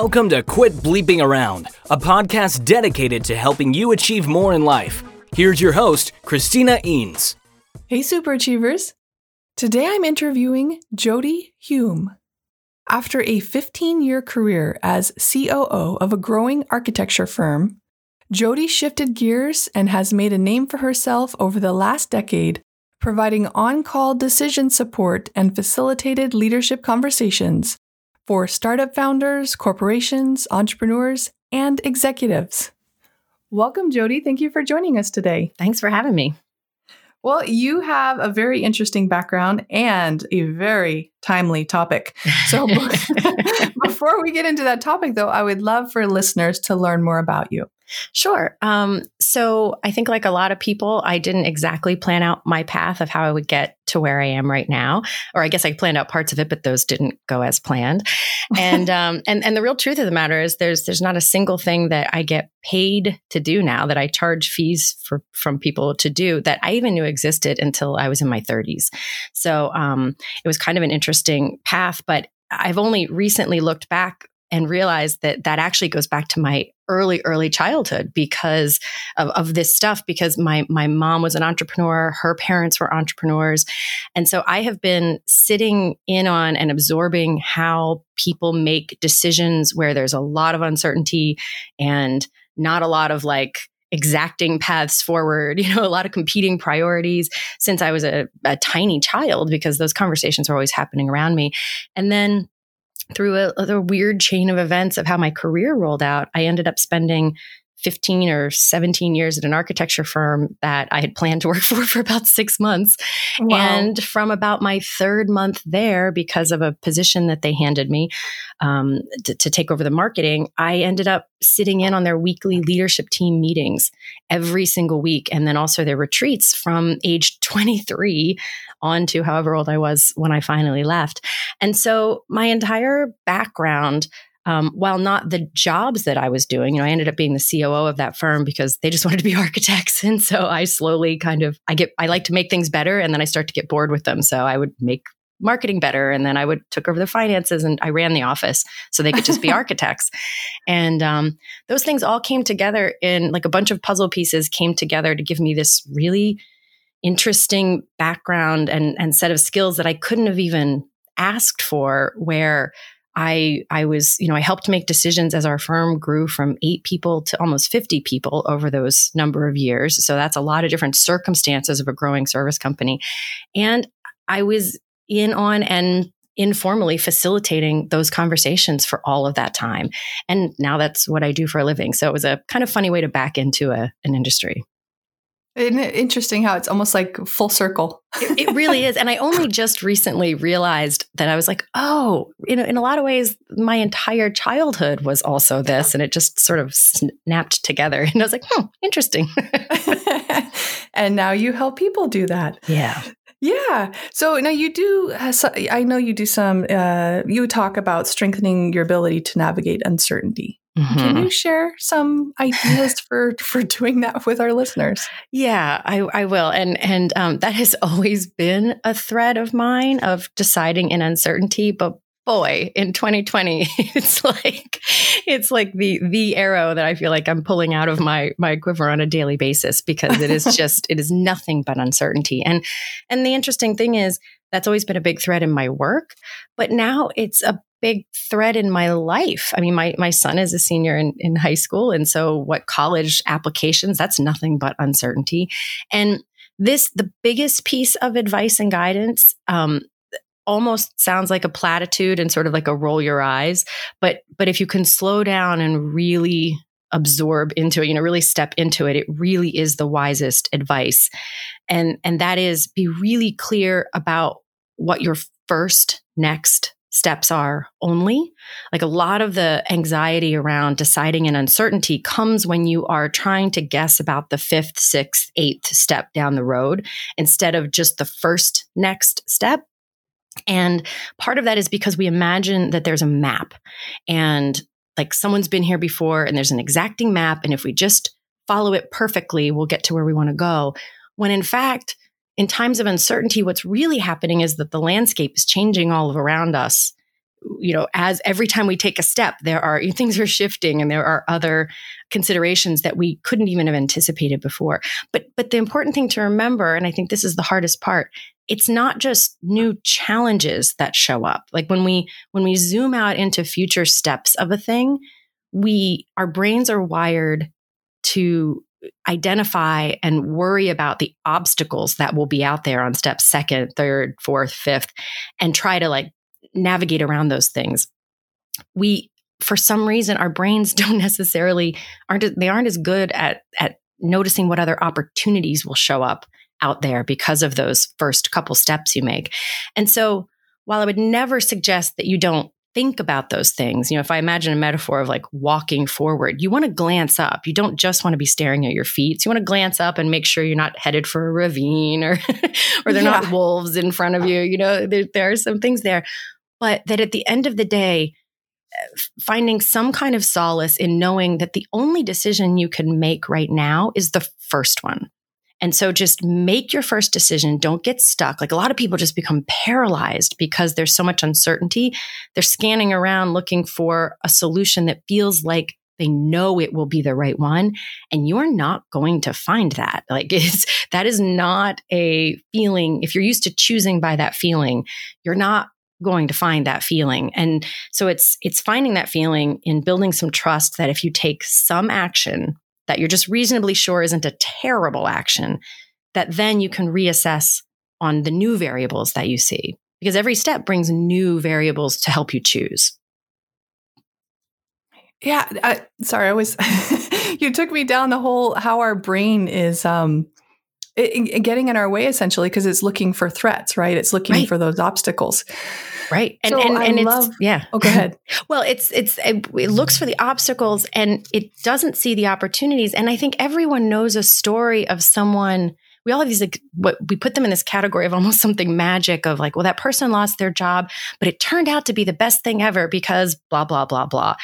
Welcome to Quit Bleeping Around, a podcast dedicated to helping you achieve more in life. Here's your host, Christina Eanes. Hey, super achievers. Today I'm interviewing Jody Hume. After a 15 year career as COO of a growing architecture firm, Jody shifted gears and has made a name for herself over the last decade, providing on call decision support and facilitated leadership conversations for startup founders, corporations, entrepreneurs, and executives. Welcome, Jody. Thank you for joining us today. Thanks for having me. Well, you have a very interesting background and a very timely topic. So, before we get into that topic, though, I would love for listeners to learn more about you. Sure. Um, so I think, like a lot of people, I didn't exactly plan out my path of how I would get to where I am right now. Or I guess I planned out parts of it, but those didn't go as planned. And um, and and the real truth of the matter is, there's there's not a single thing that I get paid to do now that I charge fees for from people to do that I even knew existed until I was in my 30s. So um, it was kind of an interesting path, but I've only recently looked back and realized that that actually goes back to my early early childhood because of, of this stuff because my my mom was an entrepreneur her parents were entrepreneurs and so i have been sitting in on and absorbing how people make decisions where there's a lot of uncertainty and not a lot of like exacting paths forward, you know, a lot of competing priorities since I was a, a, tiny child because those conversations were always happening around me. And then through a, a weird chain of events of how my career rolled out, I ended up spending 15 or 17 years at an architecture firm that I had planned to work for for about six months. Wow. And from about my third month there, because of a position that they handed me um, to, to take over the marketing, I ended up sitting in on their weekly leadership team meetings every single week. And then also their retreats from age 23 on to however old I was when I finally left. And so my entire background um, while not the jobs that I was doing, you know, I ended up being the COO of that firm because they just wanted to be architects. And so I slowly kind of, I get, I like to make things better and then I start to get bored with them. So I would make marketing better and then i would took over the finances and i ran the office so they could just be architects and um, those things all came together in like a bunch of puzzle pieces came together to give me this really interesting background and, and set of skills that i couldn't have even asked for where I I was, you know, I helped make decisions as our firm grew from 8 people to almost 50 people over those number of years. So that's a lot of different circumstances of a growing service company. And I was in on and informally facilitating those conversations for all of that time. And now that's what I do for a living. So it was a kind of funny way to back into a, an industry. Isn't it interesting how it's almost like full circle? it, it, really is. And I only just recently realized that I was like, oh, in, in a lot of ways, my entire childhood was also this. And it just sort of snapped together. And I was like, hmm, interesting. and now you help people do that. Yeah. Yeah. So now you do, I know you do some, uh, you talk about strengthening your ability to navigate uncertainty. Mm-hmm. Can you share some ideas for for doing that with our listeners? Yeah, I, I will, and and um, that has always been a thread of mine of deciding in uncertainty. But boy, in 2020, it's like it's like the the arrow that I feel like I'm pulling out of my my quiver on a daily basis because it is just it is nothing but uncertainty. And and the interesting thing is that's always been a big thread in my work, but now it's a big thread in my life. I mean, my, my son is a senior in, in high school. And so what college applications, that's nothing but uncertainty. And this, the biggest piece of advice and guidance, um, almost sounds like a platitude and sort of like a roll your eyes. But, but if you can slow down and really absorb into it, you know, really step into it, it really is the wisest advice. And, and that is be really clear about what your first next steps are only. Like a lot of the anxiety around deciding and uncertainty comes when you are trying to guess about the fifth, sixth, eighth step down the road instead of just the first next step. And part of that is because we imagine that there's a map and like someone's been here before and there's an exacting map. And if we just follow it perfectly, we'll get to where we want to go. When in fact, in times of uncertainty, what's really happening is that the landscape is changing all around us you know, as every time we take a step, there are things are shifting and there are other considerations that we couldn't even have anticipated before. But but the important thing to remember, and I think this is the hardest part, it's not just new challenges that show up. Like when we when we zoom out into future steps of a thing, we our brains are wired to identify and worry about the obstacles that will be out there on step second, third, fourth, fifth, and try to like navigate around those things. We, for some reason, our brains don't necessarily aren't they aren't as good at at noticing what other opportunities will show up out there because of those first couple steps you make. And so, while I would never suggest that you don't think about those things. You know, if I imagine a metaphor of like walking forward, you want to glance up. You don't just want to be staring at your feet. So you want to glance up and make sure you're not headed for a ravine or or they're yeah. not wolves in front of you. You know, there, there are some things there. But that at the end of the day, uh, finding some kind of solace in knowing that the only decision you can make right now is the first one. And so just make your first decision. Don't get stuck. Like a lot of people just become paralyzed because there's so much uncertainty. They're scanning around looking for a solution that feels like they know it will be the right one and you're not going to find that like it's that is not a feeling if you're used to choosing by that feeling you're not going to find that feeling and so it's it's finding that feeling in building some trust that if you take some action that you're just reasonably sure isn't a terrible action, that then you can reassess on the new variables that you see. Because every step brings new variables to help you choose. Yeah, I, sorry, I was you took me down the whole how our brain is um it, it getting in our way essentially because it's looking for threats, right? It's looking right. for those obstacles. Right. And, so and, and it's, yeah. Oh, go ahead. well, it's, it's, it, it looks for the obstacles and it doesn't see the opportunities. And I think everyone knows a story of someone we all have these like what we put them in this category of almost something magic of like well that person lost their job but it turned out to be the best thing ever because blah blah blah blah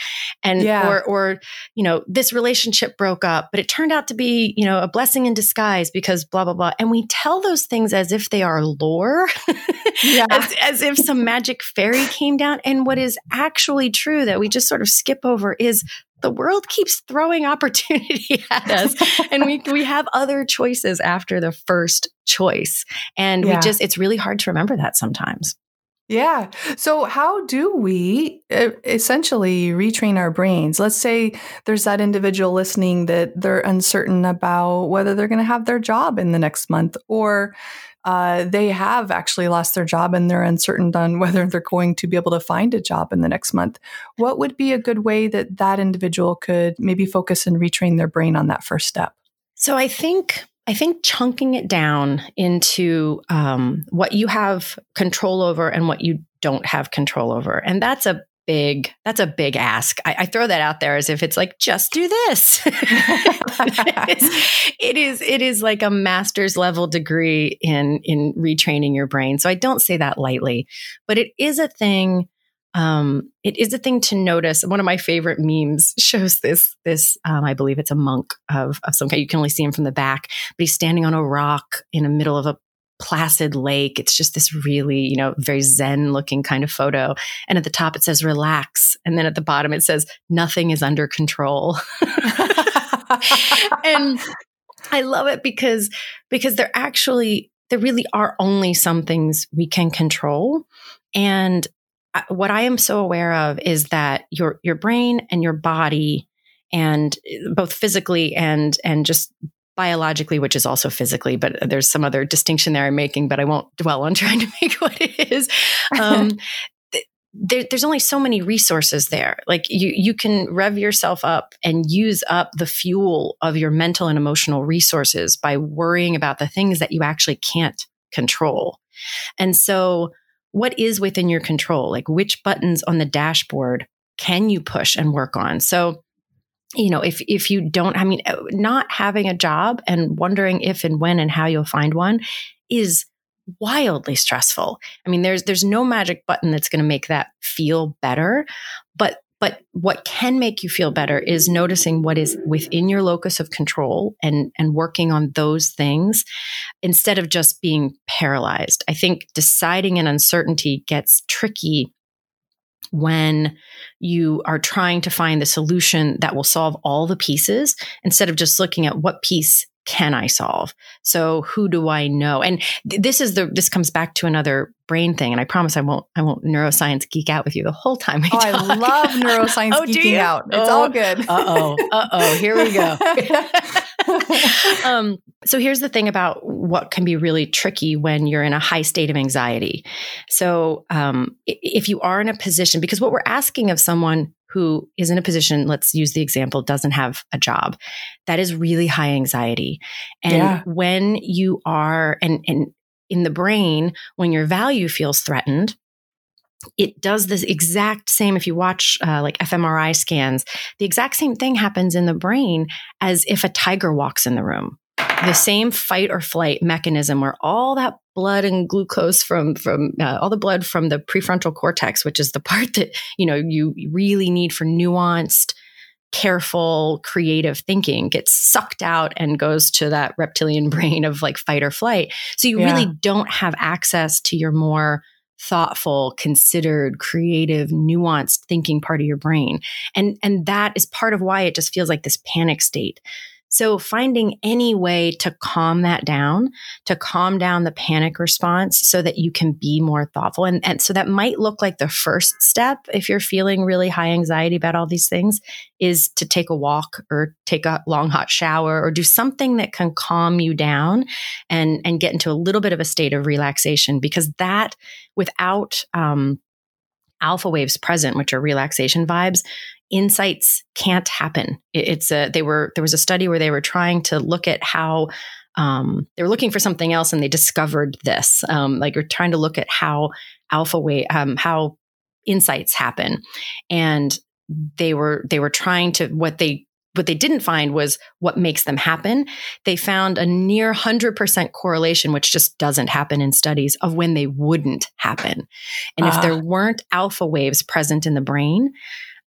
and yeah. or or you know this relationship broke up but it turned out to be you know a blessing in disguise because blah blah blah and we tell those things as if they are lore yeah. as, as if some magic fairy came down and what is actually true that we just sort of skip over is the world keeps throwing opportunity at us and we we have other choices after the first choice and yeah. we just it's really hard to remember that sometimes yeah. So, how do we essentially retrain our brains? Let's say there's that individual listening that they're uncertain about whether they're going to have their job in the next month, or uh, they have actually lost their job and they're uncertain on whether they're going to be able to find a job in the next month. What would be a good way that that individual could maybe focus and retrain their brain on that first step? So I think I think chunking it down into um, what you have control over and what you don't have control over, and that's a big that's a big ask. I, I, throw that out there as if it's like just do this. It is it is like a master's level degree in in retraining your brain. So i don't say that lightly but it is a thing um, it is a thing to notice. One of my favorite memes shows this. This um, I believe it's a monk of, of some kind. You can only see him from the back, but he's standing on a rock in the middle of a placid lake. It's just this really, you know, very zen looking kind of photo. And at the top it says relax. And then at the bottom it says nothing is under control. and I love it because because there actually there really are only some things we can control. And what I am so aware of is that your your brain and your body and both physically and and just biologically, which is also physically, but there's some other distinction there I'm making, but I won't dwell on trying to make what it is. Um, there, there's only so many resources there. Like you, you can rev yourself up and use up the fuel of your mental and emotional resources by worrying about the things that you actually can't control. And so, what is within your control? Like which buttons on the dashboard can you push and work on? So, you know, if if you don't, I mean, uh, not having a job and wondering if and when and how you'll find one is wildly stressful. I mean, there's there's no magic button that's going to make that feel better, but but what can make you feel better is noticing what is within your locus of control and and working on those things instead of just being paralyzed. I think deciding in uncertainty gets tricky when you are trying to find the solution that will solve all the pieces instead of just looking at what piece can I solve? So who do I know? And th- this is the this comes back to another brain thing. And I promise I won't I won't neuroscience geek out with you the whole time. oh, I love neuroscience oh, geeking out. It's oh, all good. uh oh. Uh oh. Here we go. um, so here's the thing about what can be really tricky when you're in a high state of anxiety. So um, if you are in a position, because what we're asking of someone who is in a position, let's use the example, doesn't have a job. That is really high anxiety. And yeah. when you are, and, and in the brain, when your value feels threatened, it does this exact same if you watch uh, like fMRI scans, the exact same thing happens in the brain as if a tiger walks in the room the same fight or flight mechanism where all that blood and glucose from from uh, all the blood from the prefrontal cortex which is the part that you know you really need for nuanced careful creative thinking gets sucked out and goes to that reptilian brain of like fight or flight. So you yeah. really don't have access to your more thoughtful considered creative nuanced thinking part of your brain. And and that is part of why it just feels like this panic state so finding any way to calm that down, to calm down the panic response so that you can be more thoughtful. And, and so that might look like the first step if you're feeling really high anxiety about all these things is to take a walk or take a long hot shower or do something that can calm you down and, and get into a little bit of a state of relaxation because that without, um, alpha waves present, which are relaxation vibes, insights can't happen. it's a, they were, there was a study where they were trying to look at how, um, they were looking for something else and they discovered this. Um, like you're trying to look at how alpha wave, um, how insights happen. And they were, they were trying to, what they what they didn't find was what makes them happen. They found a near 100% correlation, which just doesn't happen in studies, of when they wouldn't happen. And uh. if there ah. weren't alpha waves present in the brain,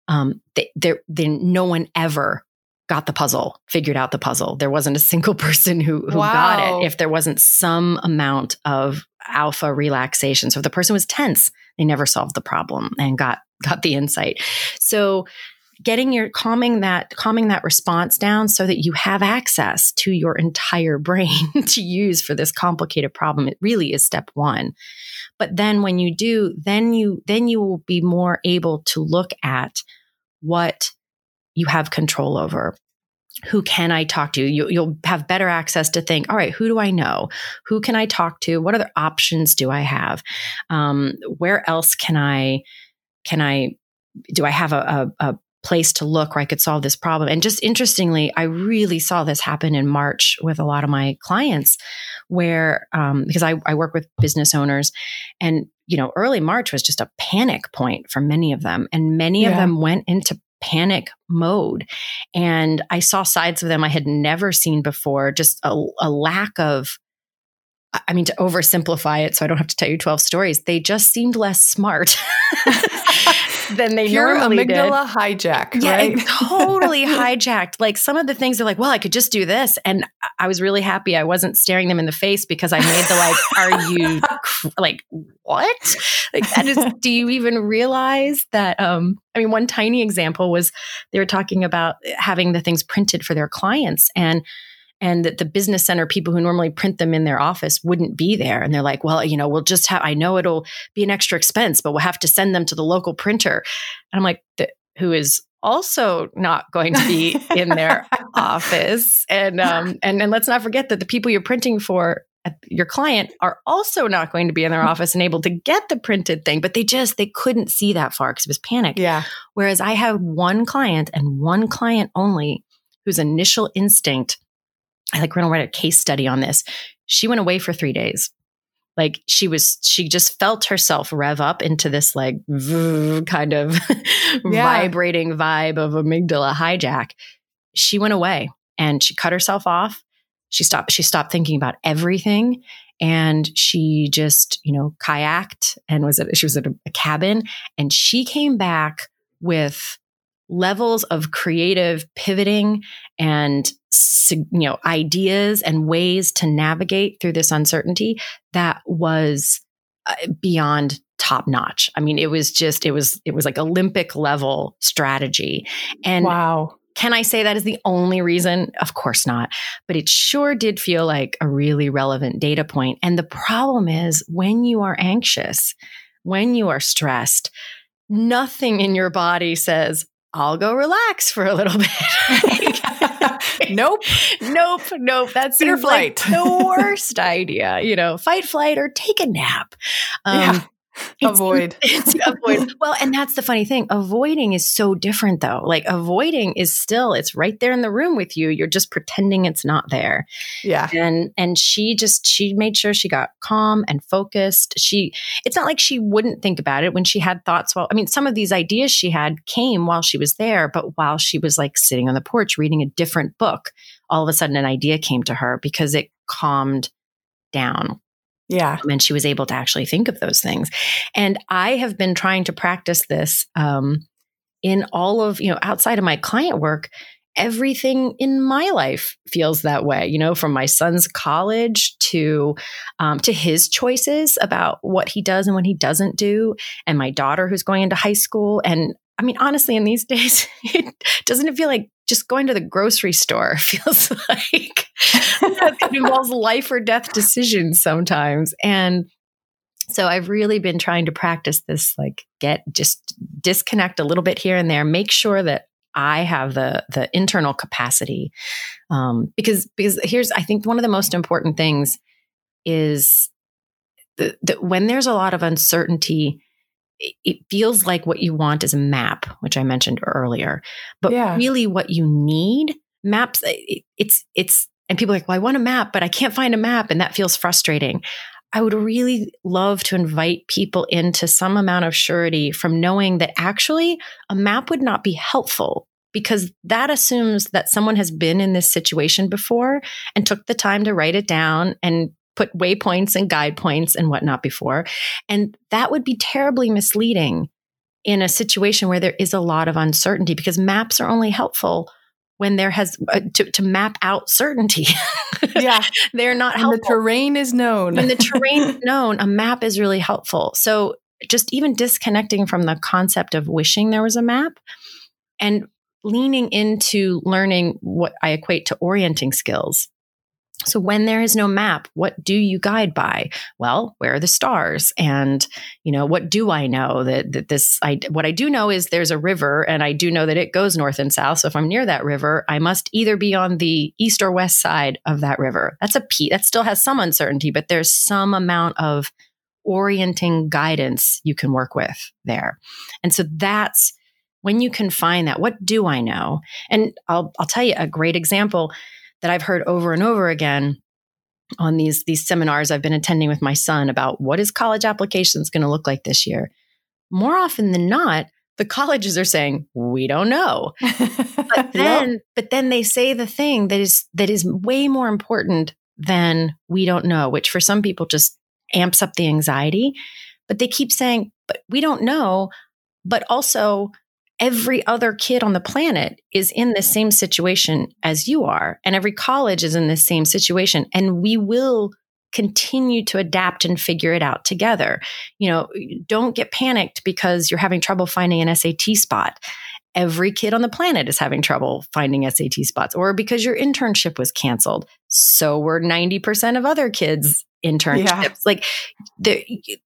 um, they, then no one ever got the puzzle, figured out the puzzle. There wasn't a single person who, who wow. got it if there wasn't some amount of alpha relaxation. So if the person was tense, they never solved the problem and got got the insight. So getting your calming that calming that response down so that you have access to your entire brain to use for this complicated problem it really is step 1 but then when you do then you then you will be more able to look at what you have control over who can I talk to? You, will have better access to think, all right, who do I know? Who can I talk to? What other options do I have? Um, where else can I, can I, do I have a, a, a place to look where I could solve this problem. And just interestingly, I really saw this happen in March with a lot of my clients, where um, because I, I work with business owners, and you know, early March was just a panic point for many of them, and many yeah. of them went into panic mode. And I saw sides of them I had never seen before, just a, a lack of I mean, to oversimplify it, so I don't have to tell you 12 stories, they just seemed less smart. than they Pure normally amygdala did. hijack, yeah, right? totally hijacked. Like some of the things are like, well, I could just do this, and I was really happy I wasn't staring them in the face because I made the like, are you like what? Like that is. do you even realize that? Um, I mean, one tiny example was they were talking about having the things printed for their clients and and that the business center people who normally print them in their office wouldn't be there. And they're like, well, you know, we'll just have, I know it'll be an extra expense, but we'll have to send them to the local printer. And I'm like, who is also not going to be in their office. And, um, and, and let's not forget that the people you're printing for your client are also not going to be in their office and able to get the printed thing, but they just, they couldn't see that far because it was panic. Yeah. Whereas I have one client and one client only whose initial instinct I like, we're going to write a case study on this. She went away for three days. Like she was, she just felt herself rev up into this like kind of yeah. vibrating vibe of amygdala hijack. She went away and she cut herself off. She stopped, she stopped thinking about everything and she just, you know, kayaked and was at, she was at a, a cabin and she came back with levels of creative pivoting and you know ideas and ways to navigate through this uncertainty that was uh, beyond top notch. I mean, it was just, it was, it was like Olympic level strategy. And wow. Can I say that is the only reason? Of course not. But it sure did feel like a really relevant data point. And the problem is when you are anxious, when you are stressed, nothing in your body says, I'll go relax for a little bit. nope. Nope. Nope. That's like the worst idea. You know, fight, flight, or take a nap. Um, yeah. Avoid. It's, avoid. Well, and that's the funny thing. Avoiding is so different though. Like avoiding is still, it's right there in the room with you. You're just pretending it's not there. Yeah. And and she just she made sure she got calm and focused. She it's not like she wouldn't think about it when she had thoughts. Well, I mean, some of these ideas she had came while she was there, but while she was like sitting on the porch reading a different book, all of a sudden an idea came to her because it calmed down yeah. Um, and she was able to actually think of those things. And I have been trying to practice this um, in all of, you know, outside of my client work. Everything in my life feels that way, you know, from my son's college to um, to his choices about what he does and what he doesn't do, and my daughter who's going into high school. And I mean, honestly, in these days, it, doesn't it feel like just going to the grocery store feels like it involves life or death decisions sometimes. And so I've really been trying to practice this, like get just disconnect a little bit here and there, make sure that I have the the internal capacity. Um, because because here's I think one of the most important things is that when there's a lot of uncertainty, it feels like what you want is a map, which I mentioned earlier. But yeah. really, what you need maps, it's it's and people are like, well, I want a map, but I can't find a map, and that feels frustrating. I would really love to invite people into some amount of surety from knowing that actually a map would not be helpful because that assumes that someone has been in this situation before and took the time to write it down and put waypoints and guide points and whatnot before. And that would be terribly misleading in a situation where there is a lot of uncertainty because maps are only helpful when there has uh, to, to map out certainty. yeah. They're not when helpful. the terrain is known. when the terrain is known, a map is really helpful. So just even disconnecting from the concept of wishing there was a map and leaning into learning what I equate to orienting skills. So when there is no map, what do you guide by? Well, where are the stars? And, you know, what do I know that, that this, I, what I do know is there's a river and I do know that it goes north and south. So if I'm near that river, I must either be on the east or west side of that river. That's a P that still has some uncertainty, but there's some amount of orienting guidance you can work with there. And so that's when you can find that, what do I know? And I'll, I'll tell you a great example that I've heard over and over again on these these seminars I've been attending with my son about what is college applications going to look like this year. More often than not, the colleges are saying, "We don't know." but then yep. but then they say the thing that is that is way more important than we don't know, which for some people just amps up the anxiety. But they keep saying, "But we don't know." But also, every other kid on the planet is in the same situation as you are, and every college is in the same situation. And we will continue to adapt and figure it out together. You know, don't get panicked because you're having trouble finding an SAT spot. Every kid on the planet is having trouble finding SAT spots, or because your internship was canceled. So were 90% of other kids' internships. Yeah. Like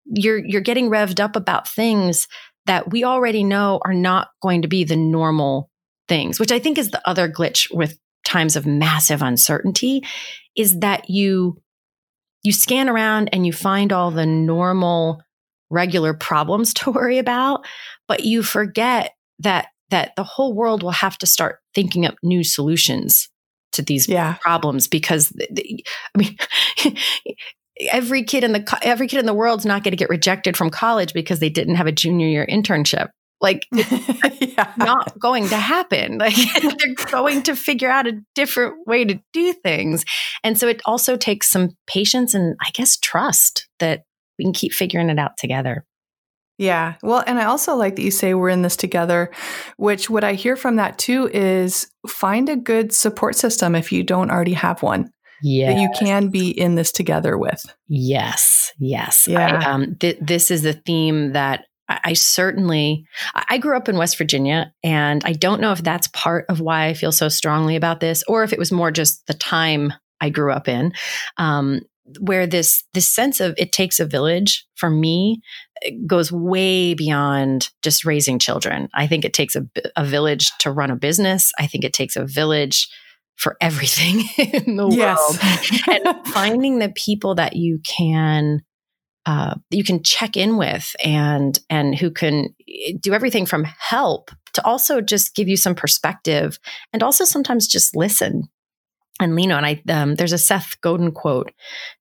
you're you're getting revved up about things that we already know are not going to be the normal things, which I think is the other glitch with times of massive uncertainty is that you you scan around and you find all the normal regular problems to worry about, but you forget that that the whole world will have to start thinking up new solutions to these yeah. problems because I mean every kid in the every kid in the world's not going to get rejected from college because they didn't have a junior year internship. Like yeah. not going to happen. Like they're going to figure out a different way to do things. And so it also takes some patience and I guess trust that we can keep figuring it out together. Yeah. Well, and I also like that you say we're in this together, which what I hear from that too is find a good support system if you don't already have one. Yeah. that you can be in this together with. Yes, yes. Yeah. I, um, th- this is the theme that I, I certainly. I I grew up in West Virginia, and I don't know if that's part of why I feel so strongly about this, or if it was more just the time I grew up in, um, where this this sense of it takes a village for me goes way beyond just raising children. I think it takes a, a village to run a business. I think it takes a village for everything in the Yes. world and finding the people that you can uh, you can check in with and and who can eh, do everything from help to also just give you some perspective and also sometimes just listen and lean on. I um, there's a Seth Godin quote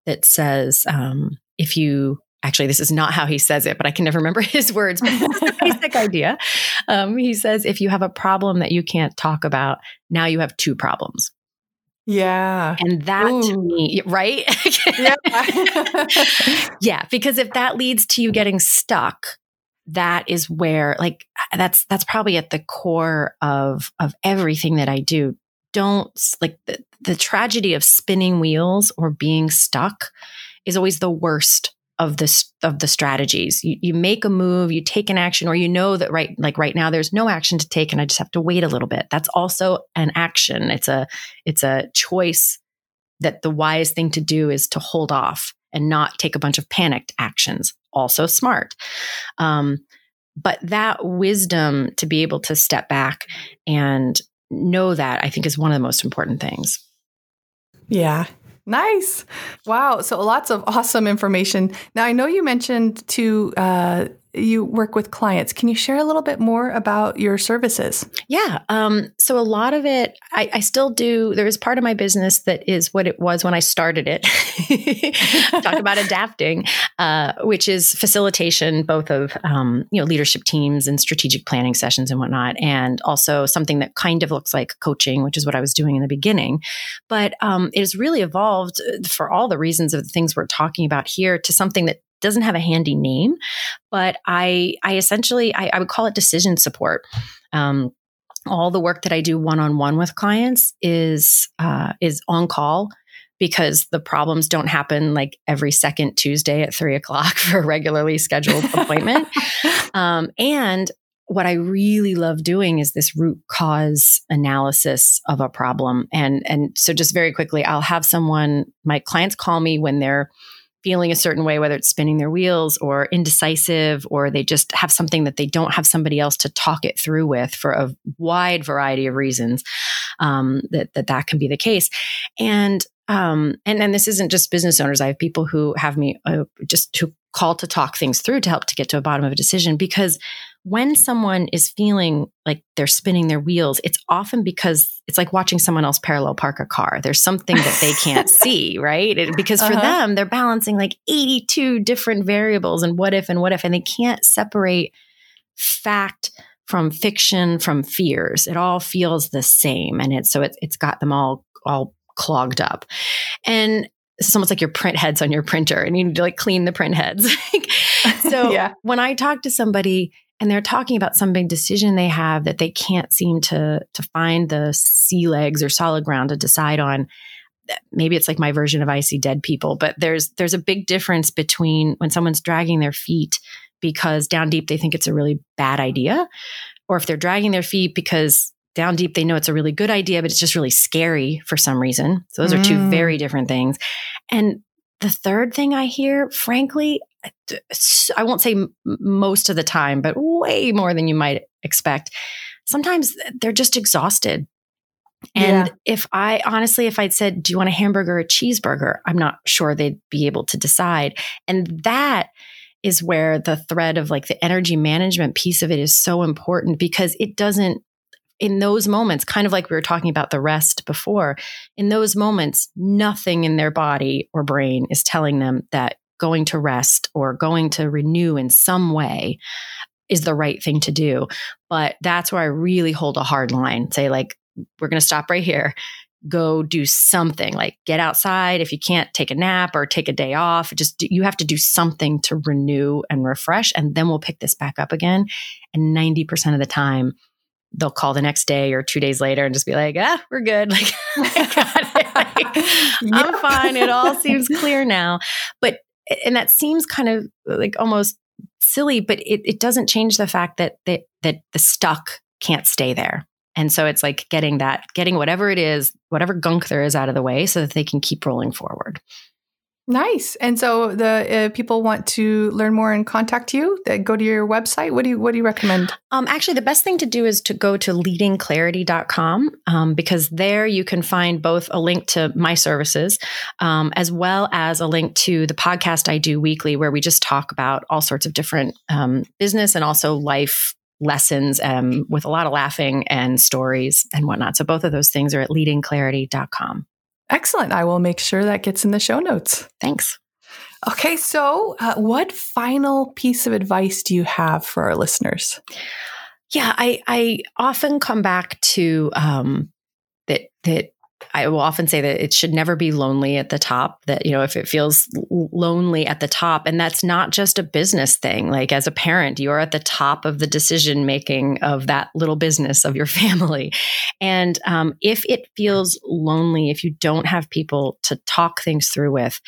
that says, um, "If you actually, this is not how he says it, but I can never remember his words. But it's the basic idea. Um, he says, if you have a problem that you can't talk about, now you have two problems, Yeah. and that to me, right? Yeah. yeah, because if that leads to you getting stuck, that is where like that's that's probably at the core of of everything that I do. Don't like the, the tragedy of spinning wheels or being stuck is always the worst of this of the strategies. You, you make a move, you take an action, or you know that right like right now there's no action to take, and I just have to wait a little bit. That's also an action. It's a it's a choice that the wise thing to do is to hold off and not take a bunch of panicked actions. Also smart. Um, but that wisdom to be able to step back and know that I think is one of the most important things. Yeah. Nice. Wow. So lots of awesome information. Now, I know you mentioned to uh, you work with clients. Can you share a little bit more about your services? Yeah. Um, so a lot of it, I, I still do. There is part of my business that is what it was when I started it. Talk about adapting, uh, which is facilitation, both of um, you know leadership teams and strategic planning sessions and whatnot, and also something that kind of looks like coaching, which is what I was doing in the beginning. But um, it has really evolved uh, for all the reasons of the things we're talking about here to something that doesn't have a handy name, but I I essentially I, I would call it decision support. Um, all the work that I do one on one with clients is uh, is on call because the problems don't happen like every second Tuesday at three o'clock for a regularly scheduled appointment. Um, and what I really love doing is this root cause analysis of a problem. And and so just very quickly, I'll have someone, my clients call me when they're feeling a certain way, whether it's spinning their wheels or indecisive, or they just have something that they don't have somebody else to talk it through with for a wide variety of reasons. Um, that that that can be the case, and um, and and this isn't just business owners. I have people who have me uh, just to call to talk things through to help to get to a bottom of a decision because when someone is feeling like they're spinning their wheels, it's often because it's like watching someone else parallel park a car. There's something that they can't see, right? It- because for Uh-huh. them, they're balancing like 82 different variables and what if and what if, and they can't separate fact from fiction from fears. It all feels the same, and it's so it, it's got them all all clogged up, and it's almost like your print heads on your printer, and you need to like clean the print heads. so Yeah. when I talk to somebody and they're talking about some big decision they have that they can't seem to to find the sea legs or solid ground to decide on. Maybe it's like my version of I see dead people but there's there's a big difference between when someone's dragging their feet because down deep they think it's a really bad idea or if they're dragging their feet because down deep they know it's a really good idea but it's just really scary for some reason. So those are two Mm. very different things. And the third thing i hear frankly I won't say most of the time, but way more than you might expect. Sometimes they're just exhausted. And Yeah. if I honestly, if I'd said, Do you want a hamburger or a cheeseburger? I'm not sure they'd be able to decide. And that is where the thread of like the energy management piece of it is so important because it doesn't, in those moments, kind of like we were talking about the rest before, in those moments, nothing in their body or brain is telling them that going to rest or going to renew in some way is the right thing to do. But that's where I really hold a hard line. Say, like, we're going to stop right here. Go do something like get outside. If you can't take a nap or take a day off, just do, you have to do something to renew and refresh. And then we'll pick this back up again. And 90% of the time, they'll call the next day or two days later and just be like, ah, we're good. Like, like I'm fine. It all seems clear now. But, and that seems kind of like almost silly, but it, it doesn't change the fact that, that, that the stuck can't stay there. And so it's like getting that, getting whatever it is, whatever gunk there is out of the way so that they can keep rolling forward. Nice. And so the uh, people want to learn more and contact you, they go to your website. What do you what do you recommend? Um, actually, the best thing to do is to go to leadingclarity.com um, because there you can find both a link to my services um, as well as a link to the podcast I do weekly where we just talk about all sorts of different um, business and also life lessons um, with a lot of laughing and stories and whatnot. So both of those things are at leadingclarity.com. Excellent. I will make sure that gets in the show notes. Thanks. Okay, so uh, what final piece of advice do you have for our listeners? Yeah, I I often come back to um, that that I will often say that it should never be lonely at the top. That, you know, if it feels lonely at the top, and that's not just a business thing. Like as a parent, you're at the top of the decision making of that little business of your family. And um, if it feels lonely, if you don't have people to talk things through with,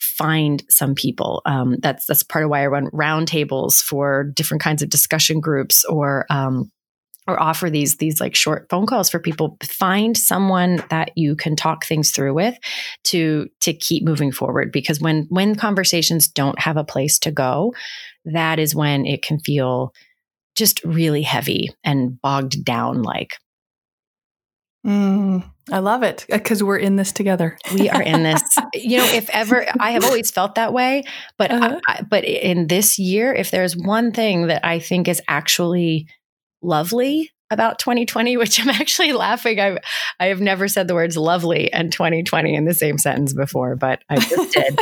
find some people. Um, that's that's part of why I run roundtables for different kinds of discussion groups or um, or offer these these like short phone calls for people find someone that you can talk things through with to to keep moving forward. Because when when conversations don't have a place to go that is when it can feel just really heavy and bogged down like mm, i love it because we're in this together. We are in this. You know if ever i have always felt that way but uh-huh. I, but in this year if there's one thing that i think is actually lovely about 2020, which I'm actually laughing. I I have never said the words lovely and 2020 in the same sentence before, but I just did.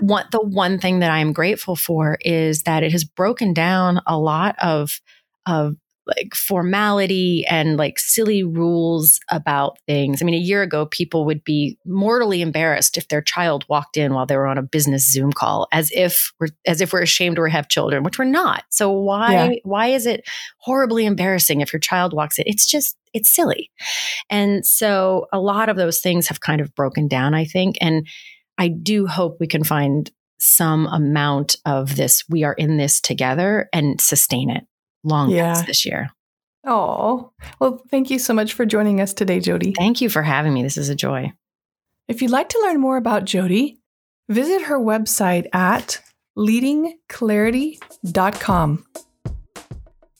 what the one thing that I'm grateful for is that it has broken down a lot of of like formality and like silly rules about things. I mean, a year ago, people would be mortally embarrassed if their child walked in while they were on a business Zoom call, as if we're as if we're ashamed we have children, which we're not. So why yeah. why is it horribly embarrassing if your child walks in? It's just it's silly, and so a lot of those things have kind of broken down. I think, and I do hope we can find some amount of this. We are in this together and sustain it long yeah. this year. Oh, well, thank you so much for joining us today, Jody. Thank you for having me. This is a joy. If you'd like to learn more about Jody, visit her website at leadingclarity.com.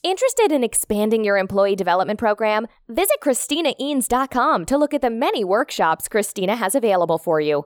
Interested in expanding your employee development program? Visit ChristinaEanes.com to look at the many workshops Christina has available for you.